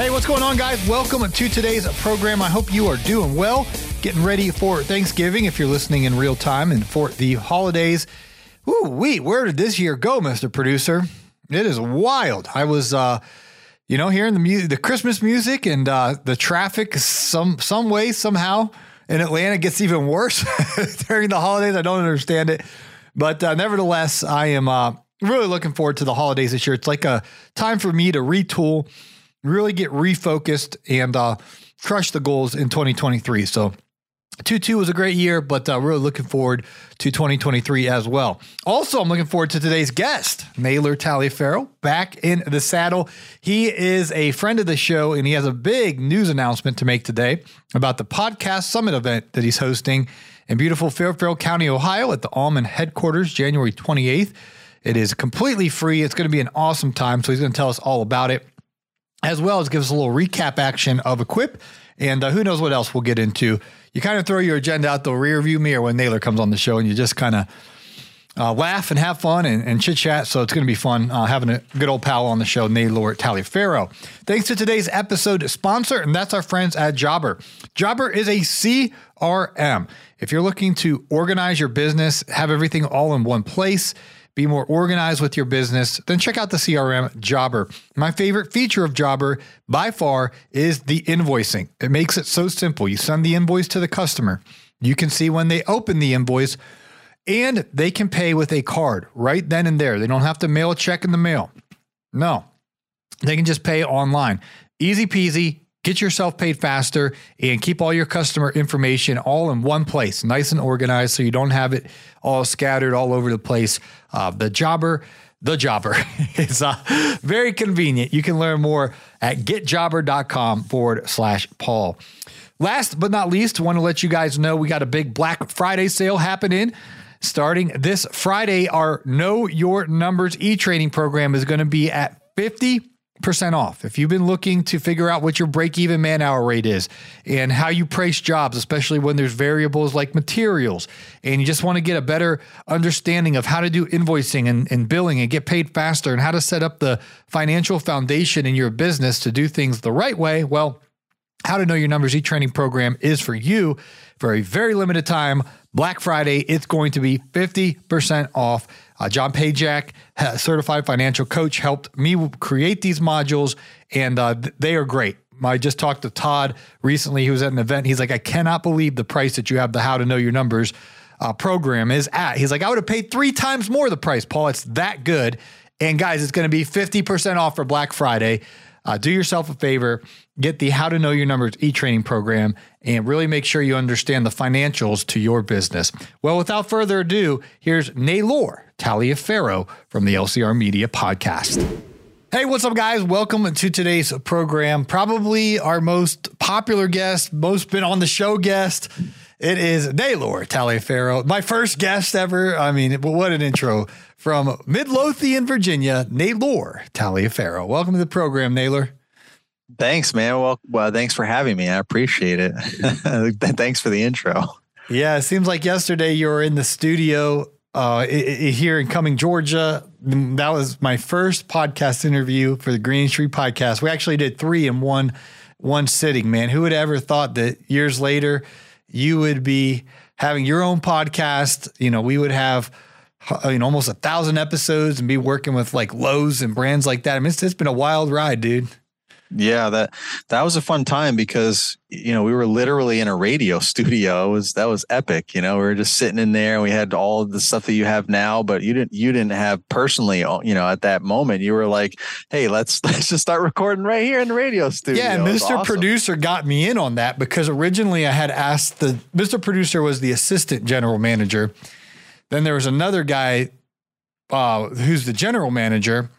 Hey, what's going on, guys? Welcome to today's program. I hope you are doing well, getting ready for Thanksgiving if you're listening in real time and for the holidays. Ooh, wee, where did this year go, Mr. Producer? It is wild. I was, uh, you know, hearing the music, the Christmas music, and uh, the traffic. Some some way somehow in Atlanta gets even worse during the holidays. I don't understand it, but uh, nevertheless, I am uh, really looking forward to the holidays this year. It's like a time for me to retool really get refocused and uh, crush the goals in 2023. So 2-2 was a great year, but uh, really looking forward to 2023 as well. Also, I'm looking forward to today's guest, Naylor Taliaferro, back in the saddle. He is a friend of the show, and he has a big news announcement to make today about the Podcast Summit event that he's hosting in beautiful Fairfield County, Ohio at the Allman headquarters, January 28th. It is completely free. It's going to be an awesome time, so he's going to tell us all about it as well as give us a little recap action of Equip. And uh, who knows what else we'll get into. You kind of throw your agenda out the rear view mirror when Naylor comes on the show and you just kind of uh, laugh and have fun and, and chit chat. So it's going to be fun uh, having a good old pal on the show, Naylor Taliaferro. Thanks to today's episode sponsor, and that's our friends at Jobber. Jobber is a CRM. If you're looking to organize your business, have everything all in one place, be more organized with your business, then check out the CRM Jobber. My favorite feature of Jobber by far is the invoicing. It makes it so simple. You send the invoice to the customer, you can see when they open the invoice, and they can pay with a card right then and there. They don't have to mail a check in the mail. No, they can just pay online. Easy peasy, Get yourself paid faster and keep all your customer information all in one place, nice and organized, so you don't have it all scattered all over the place. Uh, the Jobber, the Jobber is uh, very convenient. You can learn more at getjobber.com forward slash Paul. Last but not least, want to let you guys know we got a big Black Friday sale happening. Starting this Friday, our Know Your Numbers e training program is going to be at 50 percent off. If you've been looking to figure out what your break even man hour rate is and how you price jobs, especially when there's variables like materials, and you just want to get a better understanding of how to do invoicing and, and billing and get paid faster and how to set up the financial foundation in your business to do things the right way, well, how to know your numbers e-training program is for you for a very limited time. Black Friday, it's going to be 50% off. Uh, John Pajak, certified financial coach, helped me create these modules, and uh, they are great. I just talked to Todd recently. He was at an event. He's like, I cannot believe the price that you have the How to Know Your Numbers uh, program is at. He's like, I would have paid three times more the price, Paul. It's that good. And guys, it's going to be 50% off for Black Friday. Uh, do yourself a favor, get the How to Know Your Numbers e training program, and really make sure you understand the financials to your business. Well, without further ado, here's Naylor Taliaferro from the LCR Media Podcast. Hey, what's up, guys? Welcome to today's program. Probably our most popular guest, most been on the show guest. It is Naylor Taliaferro, my first guest ever. I mean, what an intro from Midlothian, Virginia, Naylor Taliaferro. Welcome to the program, Naylor. Thanks, man. Well, well, thanks for having me. I appreciate it. thanks for the intro. Yeah, it seems like yesterday you were in the studio uh, here in Cumming, Georgia. That was my first podcast interview for the Green Street podcast. We actually did three in one one sitting. Man, who would ever thought that years later you would be having your own podcast? You know, we would have you know, almost a thousand episodes and be working with like Lowe's and brands like that. I mean, it's, it's been a wild ride, dude. Yeah, that that was a fun time because you know we were literally in a radio studio. It was that was epic. You know, we were just sitting in there and we had all the stuff that you have now, but you didn't you didn't have personally. Uh, you know, at that moment, you were like, "Hey, let's let's just start recording right here in the radio studio." Yeah, Mr. Awesome. Producer got me in on that because originally I had asked the Mr. Producer was the assistant general manager. Then there was another guy uh, who's the general manager.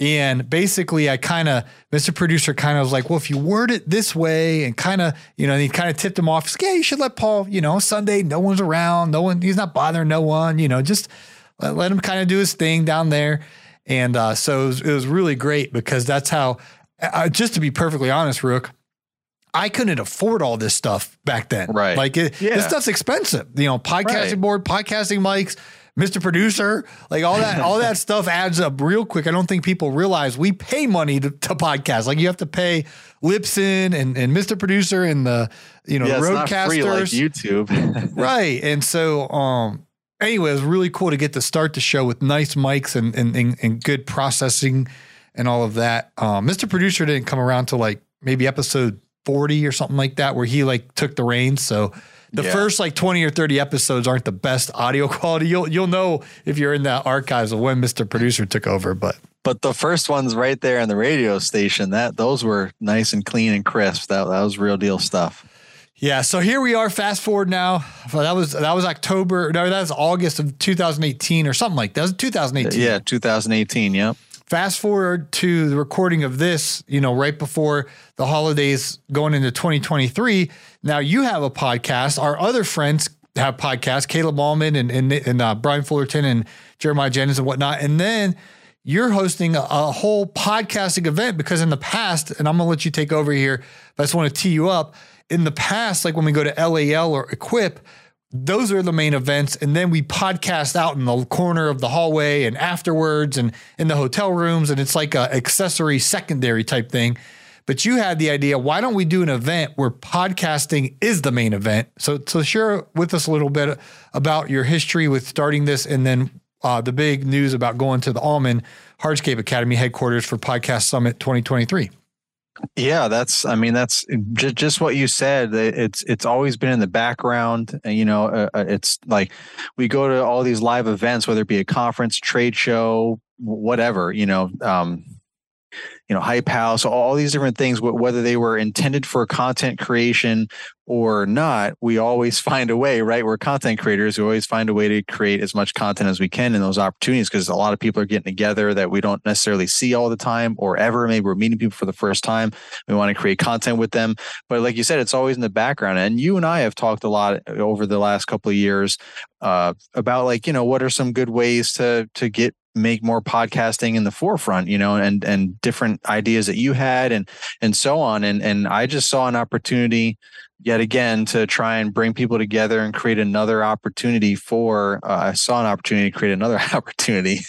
And basically, I kind of, Mr. Producer kind of was like, well, if you word it this way and kind of, you know, he kind of tipped him off. Like, yeah, you should let Paul, you know, Sunday, no one's around. No one, he's not bothering no one, you know, just let, let him kind of do his thing down there. And uh, so it was, it was, really great because that's how, uh, just to be perfectly honest, Rook, I couldn't afford all this stuff back then. Right. Like it, yeah. this stuff's expensive. You know, podcasting right. board, podcasting mics, Mr. Producer, like all that, all that stuff adds up real quick. I don't think people realize we pay money to, to podcast. Like you have to pay Libsyn and, and Mr. Producer and the, you know, yeah, RodeCasters. like YouTube. right. And so, um, anyway, it was really cool to get to start the show with nice mics and, and, and, and good processing and all of that. Um, Mr. Producer didn't come around to like maybe episode 40 or something like that, where he like took the reins. So, the yeah. first like 20 or 30 episodes aren't the best audio quality. You'll you'll know if you're in that archives of when Mr. Producer took over, but but the first ones right there in the radio station, that those were nice and clean and crisp. That that was real deal stuff. Yeah, so here we are. Fast forward now. That was that was October. No, that was August of 2018 or something like that. That was 2018. Yeah, 2018. Yep. Fast forward to the recording of this, you know, right before the holidays going into 2023. Now you have a podcast. Our other friends have podcasts, Caleb Allman and, and, and uh, Brian Fullerton and Jeremiah Jennings and whatnot. And then you're hosting a, a, whole podcasting event because in the past, and I'm going to let you take over here, but I just want to tee you up. In the past, like when we go to LAL or Equip, those are the main events. And then we podcast out in the corner of the hallway and afterwards and in the hotel rooms. And it's like a accessory secondary type thing. But you had the idea, why don't we do an event where podcasting is the main event? So, so share with us a little bit about your history with starting this and then uh, the big news about going to the Allman Hardscape Academy headquarters for Podcast Summit 2023. Yeah, that's. I mean, that's just, just what you said. It's it's always been in the background. And, you know, uh, uh, it's like we go to all these live events, whether it be a conference, trade show, whatever. You know, um, you know, Hype House, all these different things, whether they were intended for content creation or not, we always find a way, right? We're content creators. We always find a way to create as much content as we can in those opportunities because a lot of people are getting together that we don't necessarily see all the time or ever. Maybe we're meeting people for the first time. We want to create content with them. But like you said, it's always in the background. And you and I have talked a lot over the last couple of years uh, about like, you know, what are some good ways to to get make more podcasting in the forefront you know and and different ideas that you had and and so on. And and i just saw an opportunity yet again to try and bring people together and create another opportunity for uh, i saw an opportunity to create another opportunity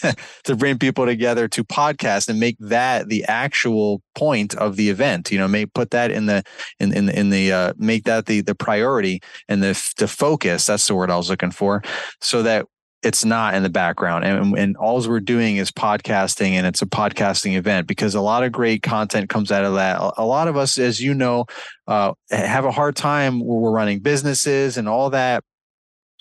to bring people together to podcast and make that the actual point of the event you know may put that in the in in, in the uh, make that the the priority and the the focus that's the word i was looking for so that it's not in the background. And, and all we're doing is podcasting and it's a podcasting event because a lot of great content comes out of that. A lot of us as you know uh, have a hard time where we're running businesses and all that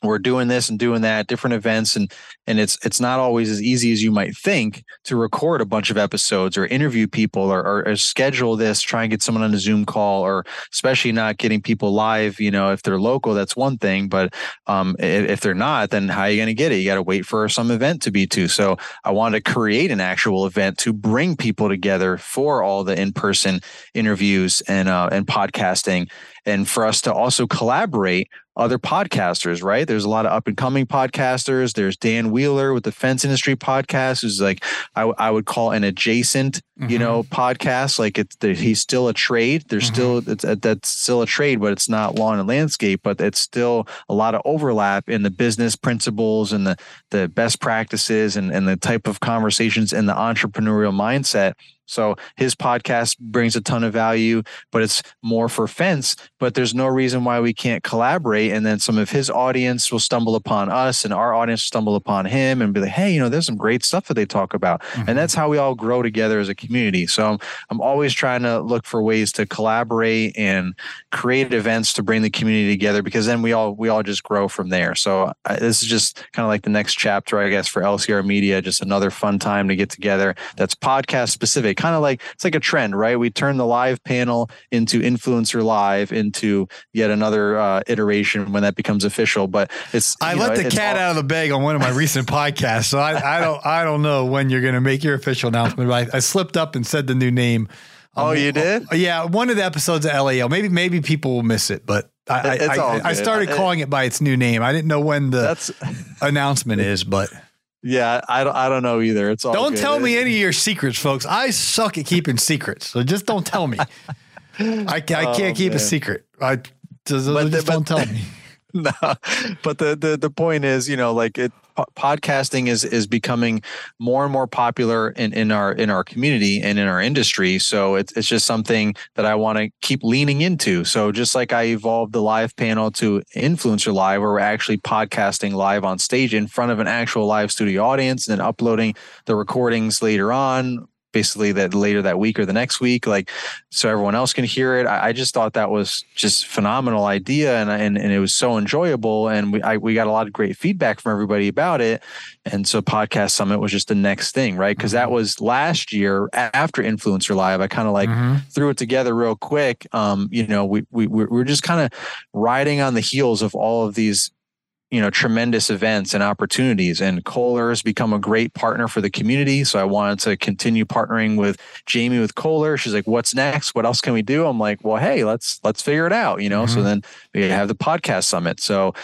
we're doing this and doing that different events and and it's it's not always as easy as you might think to record a bunch of episodes or interview people or, or, or, schedule this try and get someone on a zoom call or especially not getting people live you know if they're local that's one thing but um, if, if, they're not then how are you going to get it? You got to wait for some event to be to. So i wanted to create an actual event to bring people together for all the in-person interviews and uh, and podcasting and for us to also collaborate other podcasters, right? There's a lot of up and coming podcasters. There's Dan Wheeler with the Fence Industry Podcast, who's like I, I would call an adjacent, mm-hmm. you know, podcast. Like it's he's still a trade. There's mm-hmm. still it's, uh, that's still a trade, but it's not lawn and landscape. But it's still a lot of overlap in the business principles and the the best practices and and the type of conversations and the entrepreneurial mindset so his podcast brings a ton of value, but it's more for fence. But there's no reason why we can't collaborate. And then some of his audience will stumble upon us and our audience stumble upon him and be like, hey, you know, there's some great stuff that they talk about. Mm-hmm. And that's how we all grow together as a community. So I'm, I'm always trying to look for ways to collaborate and create events to bring the community together because then we all we all just grow from there. So uh, this is just kind of like the next chapter, I guess, for LCR Media, just another fun time to get together that's podcast specific way. Kind of like it's like a trend, right? We turn the live panel into influencer live into yet another uh, iteration when that becomes official. But it's I let know, the cat all- out of the bag on one of my recent podcasts, so I, I don't I don't know when you're going to make your official announcement. But I, I slipped up and said the new name. Oh, um, you did? Yeah, one of the episodes of LAL. Maybe maybe people will miss it, but I I, I, I, started calling it by its new name. I didn't know when the announcement is, but yeah, I don't, I don't know either. It's all don't good. tell me any of your secrets, folks. I suck at keeping secrets, so just don't tell me. I, I oh, can't oh, keep man. a secret. I just, but, just but, don't tell me. no, but the, the the point is, you know, like it podcasting is is becoming more and more popular in, in our in our community and in our industry. So it's it's just something that I want to keep leaning into. So just like I evolved the live panel to influencer live, where we're actually podcasting live on stage in front of an actual live studio audience and then uploading the recordings later on basically that later that week or the next week, like so everyone else can hear it. I, I just thought that was just phenomenal idea, and and, and it was so enjoyable, and we I, we got a lot of great feedback from everybody about it, and so podcast summit was just the next thing, right? Because that mm-hmm. was last year after Influencer Live. I kind of like mm-hmm. threw it together real quick. Um, you know, we we we're just kind of riding on the heels of all of these you know tremendous events and opportunities. And kohler has become a great partner for the community. So i wanted to continue partnering with jamie with kohler. She's like what's next? What else can we do? I'm like well hey let's let's figure it out you know? Mm-hmm. so then we have the podcast summit. So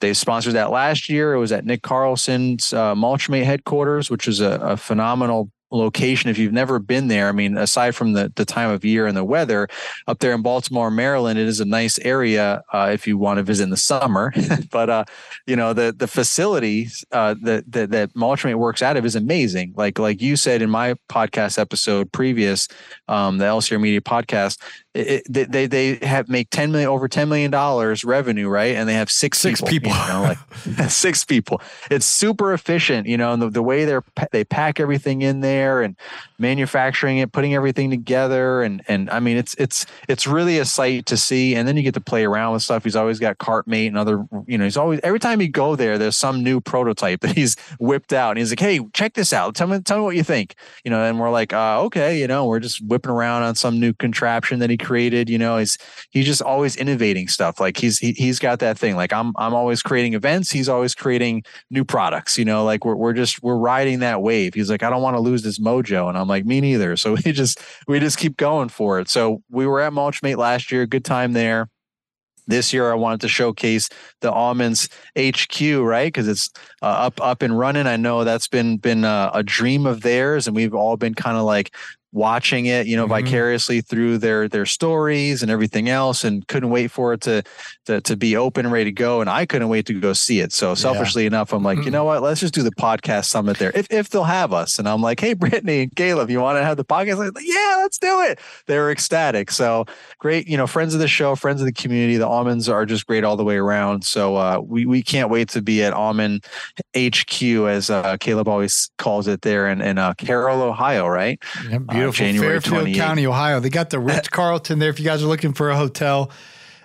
they sponsored that last year. It was at Nick Carlson's uh, Mulchmate headquarters, which was a, a phenomenal location if you've never been there i mean aside from the, the time of year and the weather up there in baltimore maryland it is a nice area uh, if you want to visit in the summer. But uh, you know the the facility uh, that that, that Mulchmate works out of is amazing. Like like you said in my podcast episode previous um, the LCR media podcast it, they they have make 10 million over 10 million dollars revenue right? And they have six six people, people. You know, like six people. It's super efficient you know and the, the way they're they pack everything in there and manufacturing it putting everything together. And and i mean it's it's it's really a sight to see. And then you get to play around with stuff. He's always got cartmate and other you know he's always every time you go there there's some new prototype that he's whipped out. And he's like hey check this out. Tell me tell me what you think. You know and we're like uh, okay. You know we're just whipping around on some new contraption that he created. You know, he's he's just always innovating stuff. Like he's he, he's got that thing. Like I'm I'm always creating events. He's always creating new products. You know, like we're we're just we're riding that wave. He's like I don't want to lose this mojo, and I'm like me neither. So we just we just keep going for it. So we were at Mulchmate last year. Good time there this year I wanted to showcase the Allmans HQ, right? Because it's uh, up up and running. I know that's been been uh, a dream of theirs, and we've all been kind of like watching it, you know, mm-hmm. vicariously through their their stories and everything else, and couldn't wait for it to to, to be open and ready to go. And I couldn't wait to go see it. So selfishly yeah. enough, I'm like, you know what? Let's just do the podcast summit there, if if they'll have us. And I'm like, hey, Brittany and Caleb, you want to have the podcast? Like, yeah, let's do it. They were ecstatic. So great, you know, friends of the show, friends of the community. The Allmans are just great all the way around. So uh, we we can't wait to be at Allman HQ, as uh, Caleb always calls it there in in uh, Carroll, Ohio, right? Yeah, beautiful. Uh, January Fairfield 28th. County, Ohio. They got the Ritz Carlton there. If you guys are looking for a hotel,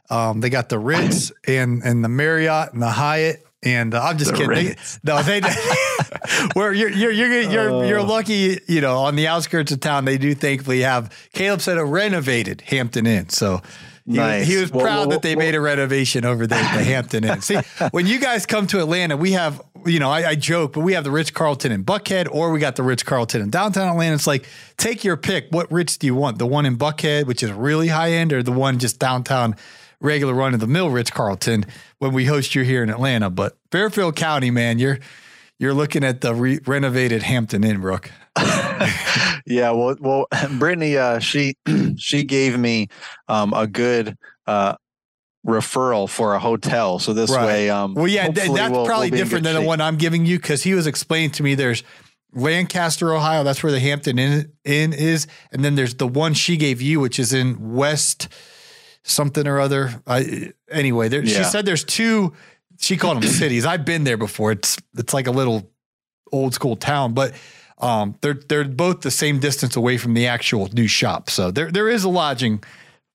um, they got the Ritz and and the Marriott and the Hyatt. And uh, I'm just the kidding. They, no, they. where you're you're you're you're, you're lucky. You know, on the outskirts of town, they do thankfully have. Caleb said a renovated Hampton Inn. So he, nice. he was proud well, well, that they well, made a renovation over there at the Hampton Inn. See, when you guys come to Atlanta, we have, you know, I, I joke, but we have the Ritz Carlton in Buckhead or we got the Ritz Carlton in downtown Atlanta. It's like, take your pick. What Ritz do you want? The one in Buckhead, which is really high end, or the one just downtown, regular run of the mill Ritz Carlton when we host you here in Atlanta? But Fairfield County, man, you're, you're looking at the re- renovated Hampton Inn, Brooke. yeah, well, well, Brittany, uh, she she gave me um, a good uh, referral for a hotel. So this right. way, um, well, yeah, that's we'll, probably we'll different than shape. the one I'm giving you because he was explaining to me there's Lancaster, Ohio. That's where the Hampton Inn, Inn is, and then there's the one she gave you, which is in West something or other. I, anyway, there, yeah. she said there's two. She called them cities. I've been there before. It's it's like a little old school town, but um, they're they're both the same distance away from the actual new shop. So there there is a lodging,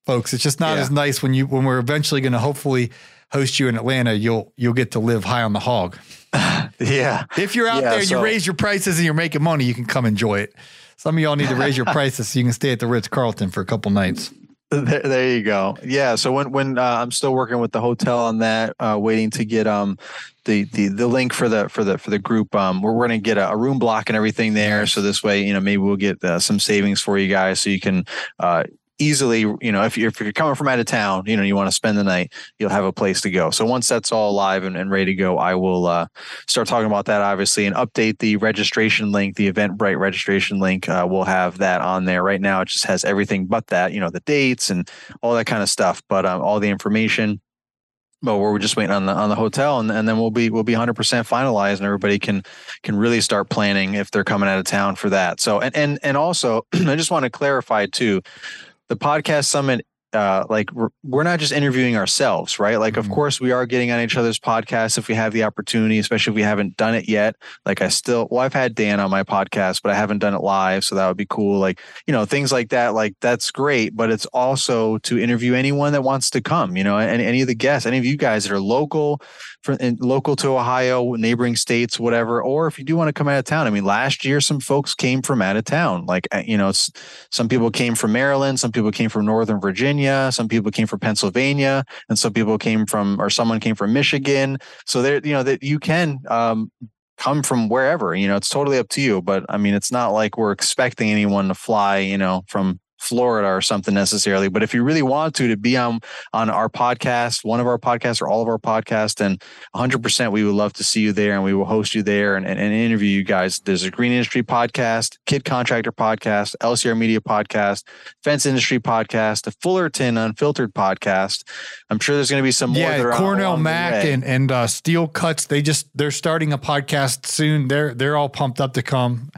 folks. It's just not yeah. as nice when you when we're eventually going to hopefully host you in Atlanta. You'll you'll get to live high on the hog. yeah. If you're out Yeah, there and you raise your prices and you're making money, you can come enjoy it. Some of y'all need to raise your prices so you can stay at the Ritz Carlton for a couple nights. There, there you go. Yeah. So when when uh, I'm still working with the hotel on that, uh, waiting to get um the the the link for the for the for the group. Um, we're, we're going to get a, a room block and everything there. So this way, you know, maybe we'll get uh, some savings for you guys, so you can uh easily, you know, if you're if you're coming from out of town, you know, you want to spend the night, you'll have a place to go. So once that's all live and, and ready to go, I will uh, start talking about that obviously and update the registration link, the Eventbrite registration link. Uh, we'll have that on there. Right now, it just has everything but that, you know, the dates and all that kind of stuff, but um, all the information. But we're just waiting on the on the hotel, and, and then we'll be we'll be 100 percent finalized, and everybody can can really start planning if they're coming out of town for that. So and and and also, I just want to clarify too, the podcast summit uh, like we're, we're not just interviewing ourselves, right? Like, Mhm. of course, we are getting on each other's podcasts if we have the opportunity, especially if we haven't done it yet. Like, I still, well, I've had Dan on my podcast, but I haven't done it live, so that would be cool. Like, you know, things like that. Like, that's great, but it's also to interview anyone that wants to come. You know, and any of the guests, any of you guys that are local, in, local to Ohio, neighboring states, whatever. Or if you do want to come out of town, I mean, last year some folks came from out of town. Like, uh, you know, some people came from Maryland, some people came from Northern Some people came from Pennsylvania, and some people came from, or someone came from Michigan. So there, you know, that you can um, come from wherever. You know, it's totally up to you. But I mean, it's not like we're expecting anyone to fly, you know, from Florida or something necessarily. But if you really want to, to be on on our podcast, one of our podcasts or all of our podcasts, then 100% we would love to see you there and we will host you there and, and, and interview you guys. There's a Green Industry podcast, Kid Contractor podcast, LCR Media podcast, Fence Industry podcast, the Fullerton Unfiltered podcast. I'm sure there's going to be some more. that Yeah, Cornell along the Mac and and uh, Steel Cuts. They just they're starting a podcast soon. They're they're all pumped up to come.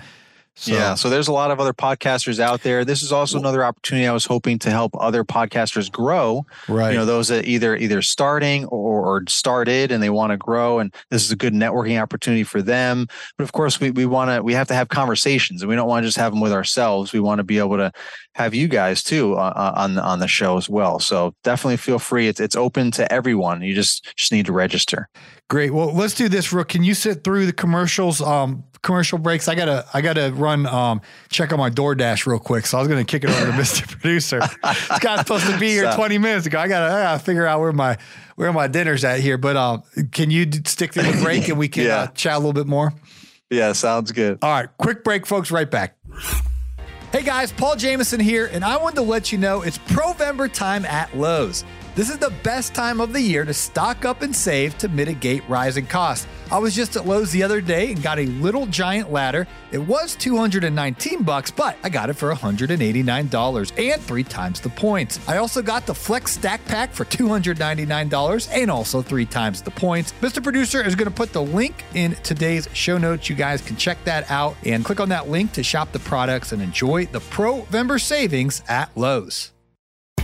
So, Yeah, so there's a lot of other podcasters out there. This is also another opportunity I was hoping to help other podcasters grow. right. You know, those that either either starting or, or started and they want to grow, and this is a good networking opportunity for them. But of course, we we want to we have to have conversations, and we don't want to just have them with ourselves. We want to be able to have you guys too uh, uh, on the on the show as well. So definitely feel free. It's it's open to everyone. You just just need to register. Great. Well, let's do this, Rook. Can you sit through the commercials? Um, commercial breaks. I gotta, I gotta run. Um, check on my DoorDash real quick. So I was gonna kick it over to Mr. Producer. This guy's supposed to be here So- 20 minutes ago. I gotta, I gotta figure out where my, where my dinner's at here. But um, can you stick through the break and we can Yeah. uh, chat a little bit more? Yeah, sounds good. All right, quick break, folks. Right back. Hey guys, Paul Jameson here, and I wanted to let you know it's Provember time at Lowe's. This is the best time of the year to stock up and save to mitigate rising costs. I was just at Lowe's the other day and got a little giant ladder. It was 219 bucks, but I got it for $189 and three times the points. I also got the Flex Stack Pack for $299 and also three times the points. Mr. Producer is going to put the link in today's show notes. You guys can check that out and click on that link to shop the products and enjoy the Provember savings at Lowe's.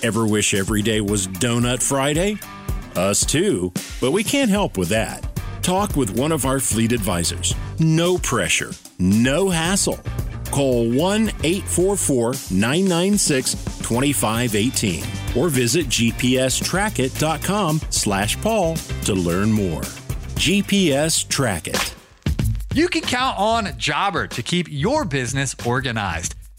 Ever wish every day was Donut Friday? Us too, but we can't help with that. Talk with one of our fleet advisors. No pressure, no hassle. Call 1 844 996 2518 or visit gpstrackit.com slash Paul to learn more. GPS Track It. You can count on Jobber to keep your business organized.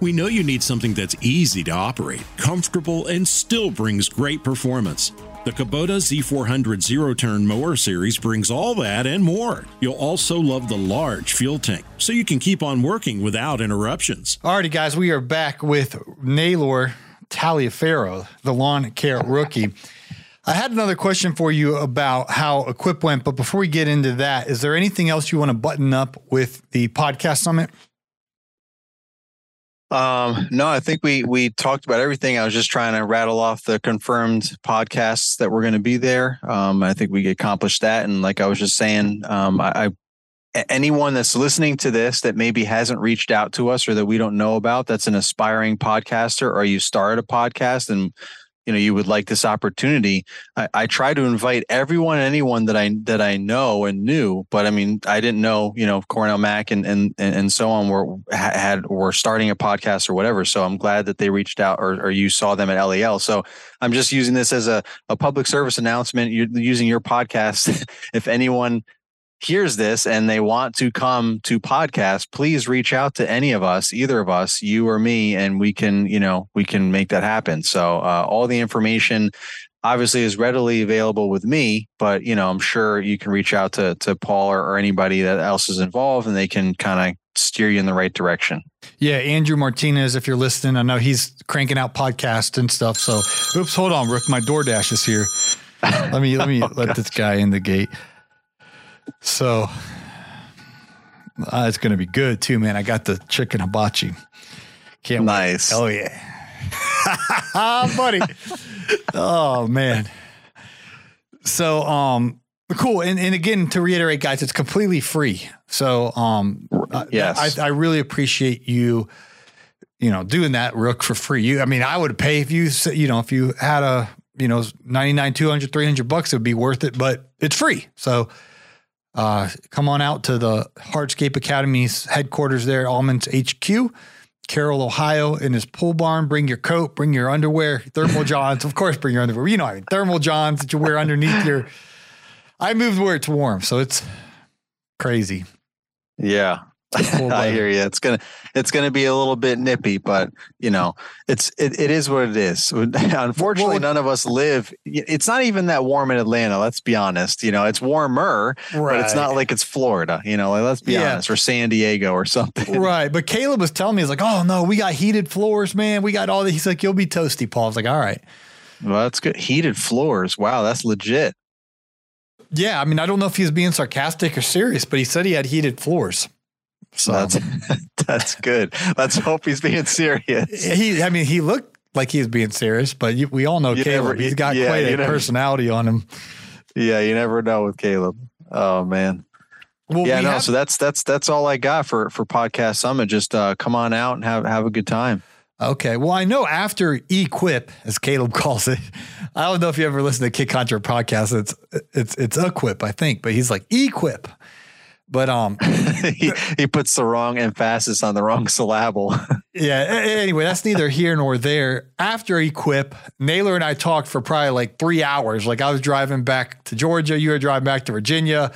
We know you need something that's easy to operate, comfortable, and still brings great performance. The Kubota Z400 zero turn mower series brings all that and more. You'll also love the large fuel tank, so you can keep on working without interruptions. Alrighty, guys, we are back with Naylor Taliaferro, the lawn care rookie. I had another question for you about how Equip went, but before we get into that, is there anything else you want to button up with the podcast summit? Um, no, I think we we talked about everything. I was just trying to rattle off the confirmed podcasts that were going to be there. Um, I think we accomplished that, and like I was just saying, um, I, I anyone that's listening to this that maybe hasn't reached out to us or that we don't know about that's an aspiring podcaster or you started a podcast and you know you would like this opportunity. I, I, try to invite everyone anyone that i that i know and knew but i mean i didn't know you know cornell mac and and and so on were had were starting a podcast or whatever. So i'm glad that they reached out or, or you saw them at lal so i'm just using this as a, a public service announcement you're using your podcast if anyone hears this and they want to come to podcast, please reach out to any of us, either of us, you or me, and we can, you know, we can make that happen. So uh, all the information obviously is readily available with me, but you know, I'm sure you can reach out to to Paul or, or anybody that else is involved and they can kind of steer you in the right direction. Yeah, Andrew Martinez, if you're listening, I know he's cranking out podcasts and stuff. So oops, hold on, Rick, my DoorDash is here. Let me let me oh, let this guy in the gate. So uh, it's going to be good too, man. I got the chicken hibachi. Can't nice. Wait. Oh yeah, buddy. oh man. So um, cool. And and again, to reiterate, guys, it's completely free. So um, yes, I, I really appreciate you. You know, doing that rook for free. You, I mean, I would pay if you, you know, if you had a, you know, 99, 200, 300 bucks, it would be worth it, but it's free. So uh, come on out to the Hardscape Academy's headquarters there, Allmans HQ, Carroll, Ohio, in his pool barn. Bring your coat, bring your underwear, thermal johns. of course, bring your underwear. You know, I mean, thermal johns that you wear underneath your. I moved where it's warm, so it's crazy. Yeah, I hear you. It's gonna it's gonna be a little bit nippy, but you know, it's it, it is what it is. Unfortunately, well, none of us live. It's not even that warm in Atlanta. Let's be honest. You know, it's warmer, right. but it's not like it's Florida. You know, like, let's be yeah. honest, or San Diego or something. Right. But Caleb was telling me, he's like, "Oh no, we got heated floors, man. We got all that." He's like, "You'll be toasty, Paul." I was like, "All right." Well, that's good. Heated floors. Wow, that's legit. Yeah, I mean, I don't know if he's being sarcastic or serious, but he said he had heated floors. So that's that's good. Let's hope he's being serious. He, I mean, he looked like he's being serious, but you, we all know you Caleb. Never, he's got yeah, quite a never, personality on him. Yeah, you never know with Caleb. Oh man. Well, yeah, no. Have, so that's that's that's all I got for for podcast summit. Just uh, come on out and have have a good time. Okay. Well, I know after Equip, as Caleb calls it, I don't know if you ever listen to Kid Contra podcast. It's it's it's Equip, I think, but he's like Equip. But um, he, he puts the wrong emphasis on the wrong syllable. yeah. Anyway, that's neither here nor there. After Equip, Naylor and I talked for probably like three hours. Like I was driving back to Georgia, you were driving back to Virginia.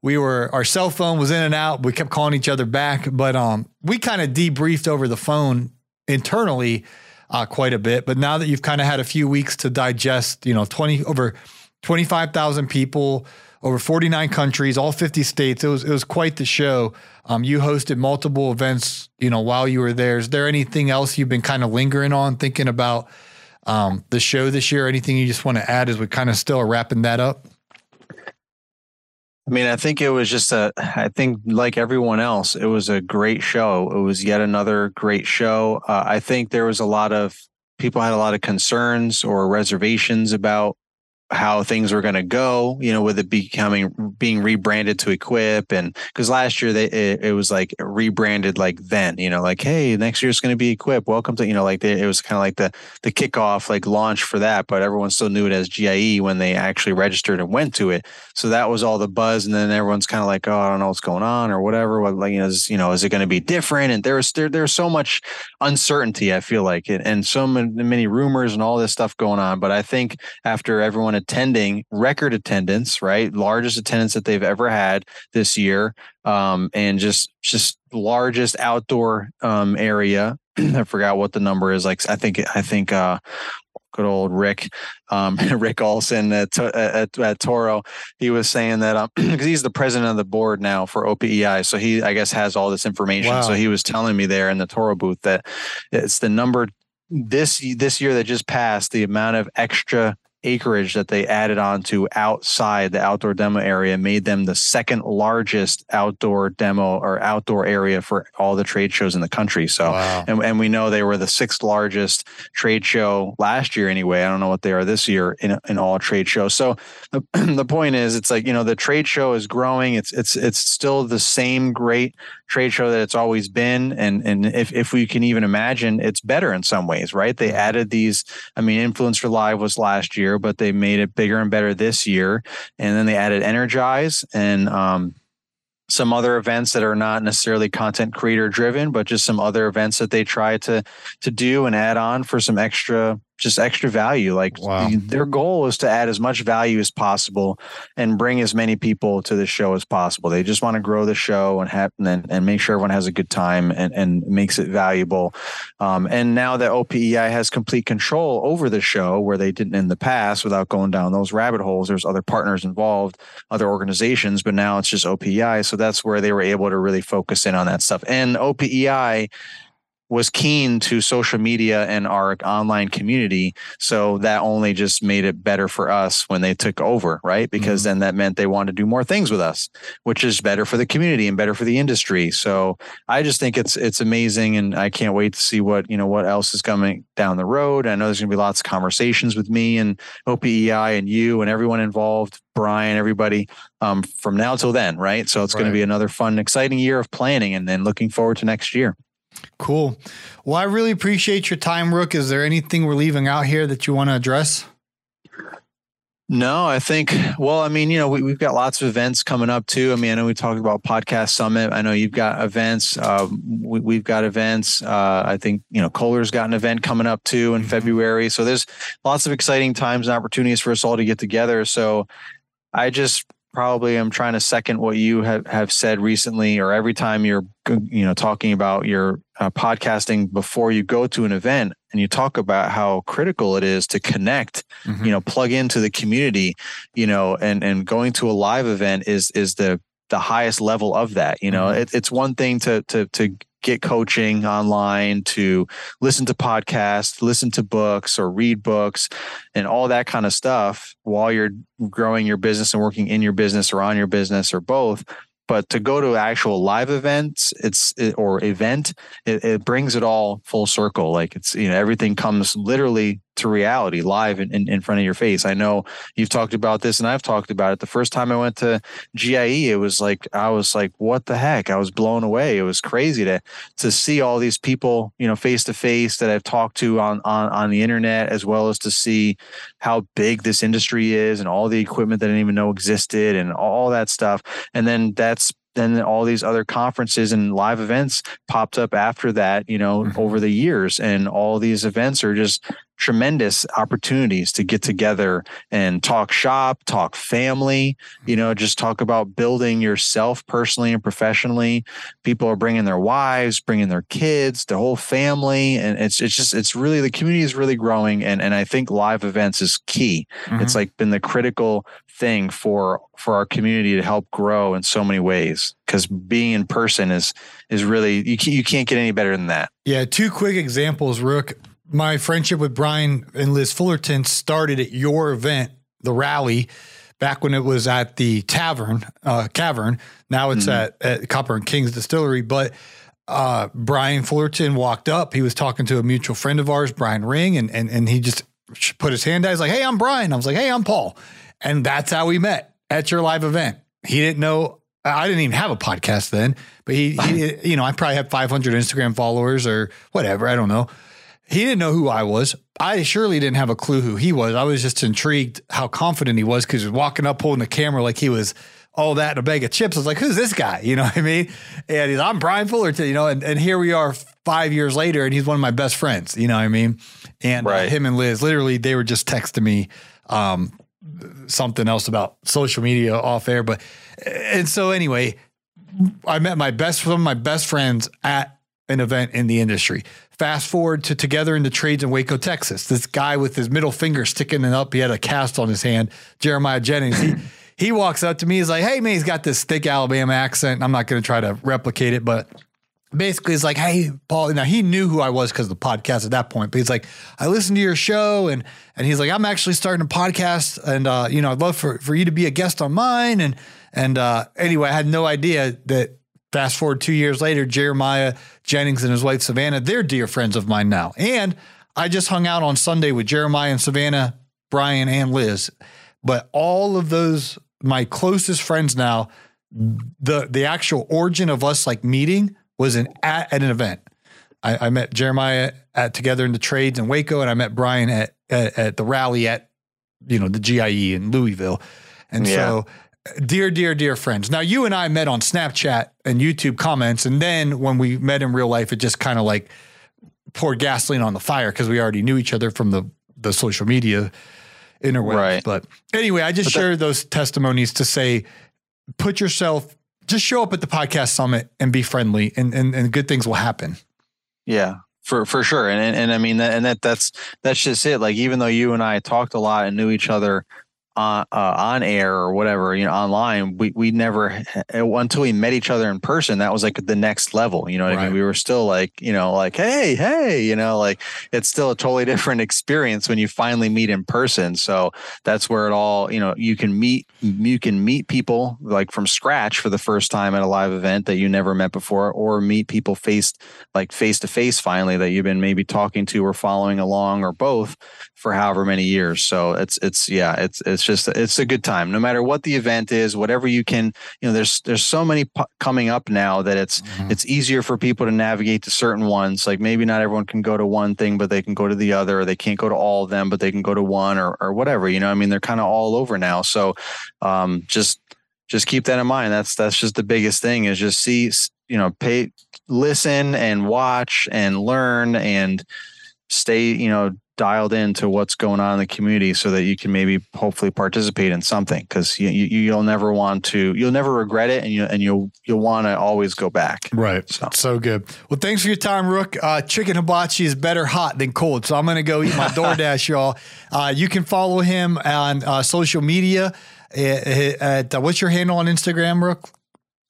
We were our cell phone was in and out. We kept calling each other back, but um, we kind of debriefed over the phone internally uh, quite a bit. But now that you've kind of had a few weeks to digest, you know, twenty over twenty five thousand people over 49 countries, all 50 states. It was it was quite the show. Um, you hosted multiple events, you know, while you were there. Is there anything else you've been kind of lingering on, thinking about um, the show this year? Anything you just want to add as we kind of still are wrapping that up? I mean, I think it was just a, I think like everyone else, it was a great show. It was yet another great show. Uh, I think there was a lot of people had a lot of concerns or reservations about how things were going to go, you know, with it becoming being rebranded to Equip, and because last year they it, it, was like rebranded like then, you know, like hey, next year it's going to be Equip. Welcome to you know, like they, it was kind of like the the kickoff like launch for that, but everyone still knew it as GIE when they actually registered and went to it. So that was all the buzz, and then everyone's kind of like, oh, I don't know what's going on or whatever. What like you know, is, you know, is it going to be different? And there's there there's so much uncertainty. I feel like it, and so many rumors and all this stuff going on. But I think after everyone attending record attendance, right? Largest attendance that they've ever had this year. Um, and just, just largest outdoor, um, area. I forgot what the number is. Like, I think, I think, uh, good old Rick, um, Rick Olson at, at, at, Toro. He was saying that because um, he's the president of the board now for OPEI, so he I guess has all this information. Wow. So he was telling me there in the Toro booth that it's the number this this year that just passed the amount of extra acreage that they added on to outside the outdoor demo area made them the second largest outdoor demo or outdoor area for all the trade shows in the country. So, wow. and, and we know they were the sixth largest trade show last year anyway. I don't know what they are this year in, in all trade shows. So the, the point is, it's like, you know, the trade show is growing. It's, it's, it's still the same great trade show that it's always been. And, and if, if we can even imagine, it's better in some ways, right? They added these, I mean, Influencer Live was last year, but they made it bigger and better this year. And then they added Energize and, um, some other events that are not necessarily content creator driven, but just some other events that they try to to do and add on for some extra just extra value. Like wow. their goal is to add as much value as possible and bring as many people to the show as possible. They just want to grow the show and have and, and make sure everyone has a good time and, and makes it valuable. Um, and now that OPEI has complete control over the show where they didn't in the past without going down those rabbit holes, there's other partners involved, other organizations, but now it's just OPEI. So that's where they were able to really focus in on that stuff. And OPEI was keen to social media and our online community. So that only just made it better for us when they took over, right? Because mm-hmm. then that meant they wanted to do more things with us, which is better for the community and better for the industry. So I just think it's it's amazing and I can't wait to see what, you know, what else is coming down the road. I know there's gonna be lots of conversations with me and OPEI and you and everyone involved, Brian, everybody, um, from now till then, right? So it's right. gonna be another fun, exciting year of planning and then looking forward to next year. Cool. Well, I really appreciate your time, Rook. Is there anything we're leaving out here that you want to address? No, I think, well, I mean, you know, we, have got lots of events coming up too. I mean, I know we talked about Podcast Summit. I know you've got events. Um, we, have got events. Uh, I think, you know, Kohler's got an event coming up too in mm-hmm. February. So there's lots of exciting times and opportunities for us all to get together. So I just probably am trying to second what you have, have said recently or every time you're you know talking about your uh, podcasting before you go to an event and you talk about how critical it is to connect mm-hmm. you know plug into the community you know and and going to a live event is is the the highest level of that you know? Mm-hmm. it, it's one thing to to to get coaching online, to listen to podcasts, listen to books or read books and all that kind of stuff while you're growing your business and working in your business or on your business or both. But to go to actual live events it's or event it, it, brings it all full circle. Like it's you know everything comes literally to reality live in, in, in, front of your face. I know you've talked about this and i've talked about it. The first time i went to gie it was like i was like what the heck? I was blown away. It was crazy to to see all these people you know face to face that i've talked to on, on on the internet as well as to see how big this industry is and all the equipment that i didn't even know existed and all that stuff. And then that's then all these other conferences and live events popped up after that, you know, mm-hmm. over the years. And all these events are just tremendous opportunities to get together and talk shop, talk family, you know, just talk about building yourself personally and professionally. People are bringing their wives, bringing their kids, the whole family. And it's, it's just, it's really, the community is really growing. And, and I think live events is key. Mm-hmm. It's like been the critical thing for, for our community to help grow in so many ways. Cause being in person is, is really, you, you can't get any better than that. Yeah. Two quick examples, Rook my friendship with Brian and Liz Fullerton started at your event, the rally, back when it was at the tavern, uh, cavern. Now it's mm-hmm. at, at Copper and Kings Distillery. But uh, Brian Fullerton walked up. He was talking to a mutual friend of ours, Brian Ring, and and and he just put his hand out. He's like, "Hey, I'm Brian." I was like, "Hey, I'm Paul," and that's how we met at your live event. He didn't know. I didn't even have a podcast then, but he, he you know, I probably had 500 Instagram followers or whatever. I don't know. He didn't know who I was. I surely didn't have a clue who he was. I was just intrigued how confident he was because he was walking up holding the camera like he was all that in a bag of chips. I was like, who's this guy? You know what I mean? And he's, I'm Brian Fullerton, you know, and, and here we are five years later and he's one of my best friends, you know what I mean? And uh, right. uh, him and Liz, literally, they were just texting me um, something else about social media off air. But, and so anyway, I met my best, one of my best friends at an event in the industry. Fast forward to Together in the Trades in Waco, Texas. This guy with his middle finger sticking it up, he had a cast on his hand, Jeremiah Jennings. He, he walks up to me, he's like, hey, man, he's got this thick Alabama accent. I'm not going to try to replicate it, but basically he's like, hey, Paul. Now he knew who I was because of the podcast at that point, but he's like, I listened to your show and and he's like, I'm actually starting a podcast and uh, you know, I'd love for, for you to be a guest on mine. And and uh anyway, I had no idea that fast forward two years later, Jeremiah Jennings and his wife Savannah, they're dear friends of mine now. And I just hung out on Sunday with Jeremiah and Savannah, Brian and Liz. But all of those my closest friends now, the the actual origin of us like meeting was an at, at an event. I, I, met Jeremiah at Together in the Trades in Waco, and I met Brian at, at, at the rally at you know the GIE in Louisville, and yeah. so dear, dear, dear friends. Now you and I met on Snapchat and YouTube comments, and then when we met in real life, it just kind of like poured gasoline on the fire because we already knew each other from the the social media interwebs. Right. But anyway, I just but shared that, those testimonies to say, put yourself, just show up at the podcast summit and be friendly, and and, and good things will happen. Yeah, for for sure. And and, and I mean that, and that that's that's just it. Like even though you and I talked a lot and knew each other on uh, on air or whatever, you know, online, we we never until we met each other in person. That was like the next level. You know what right. I mean? We were still like, you know, like hey, hey, you know, like it's still a totally different experience when you finally meet in person. So that's where it all, you know, you can meet you can meet people like from scratch for the first time at a live event that you never met before, or meet people faced like face to face finally that you've been maybe talking to or following along or both for however many years. So it's it's yeah, it's it's just it's a good time. No matter what the event is whatever you can you know there's there's so many p- coming up now that it's mm-hmm. it's easier for people to navigate to certain ones. Like maybe not everyone can go to one thing but they can go to the other or they can't go to all of them but they can go to one or or whatever you know? I mean they're kind of all over now. So um just just keep that in mind. That's that's just the biggest thing is just see you know pay listen and watch and learn and stay you know dialed into what's going on in the community so that you can maybe hopefully participate in something because you, you will never want to you'll never regret it and you and you'll you'll want to always go back. Right. So. so good. Well thanks for your time rook. Uh, chicken hibachi is better hot than cold so i'm gonna go eat my doordash y'all. Uh, you can follow him on uh, social media at, at uh, what's your handle on instagram rook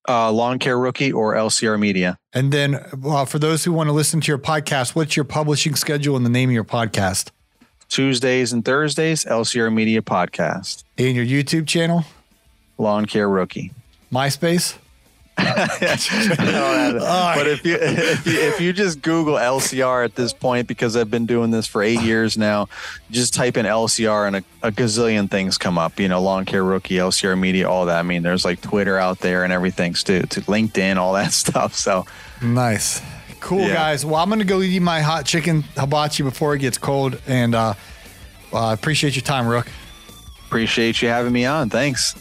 uh, Lawn Care Rookie or LCR Media. And then uh, for those who want to listen to your podcast, what's your publishing schedule and the name of your podcast? Tuesdays and Thursdays, LCR Media Podcast. And your YouTube channel? Lawn Care Rookie. MySpace? but if you, if you if you just Google LCR at this point, because I've been doing this for eight years now, just type in LCR and a, a gazillion things come up. You know, Lawn Care Rookie, LCR media, all that. I mean, there's like Twitter out there and everything to to LinkedIn, all that stuff. So nice, cool yeah. guys. Well, I'm gonna go eat my hot chicken hibachi before it gets cold, and uh, I uh, appreciate your time, Rook. Appreciate you having me on. Thanks.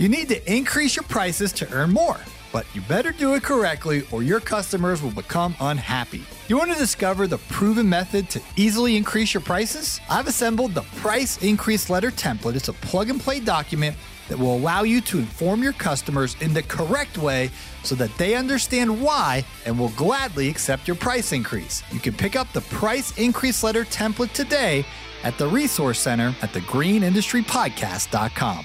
You need to increase your prices to earn more, but you better do it correctly or your customers will become unhappy. You want to discover the proven method to easily increase your prices? I've assembled the Price Increase Letter template. It's a plug and play document that will allow you to inform your customers in the correct way so that they understand why and will gladly accept your price increase. You can pick up the Price Increase Letter template today at the Resource Center at thegreenindustrypodcast.com.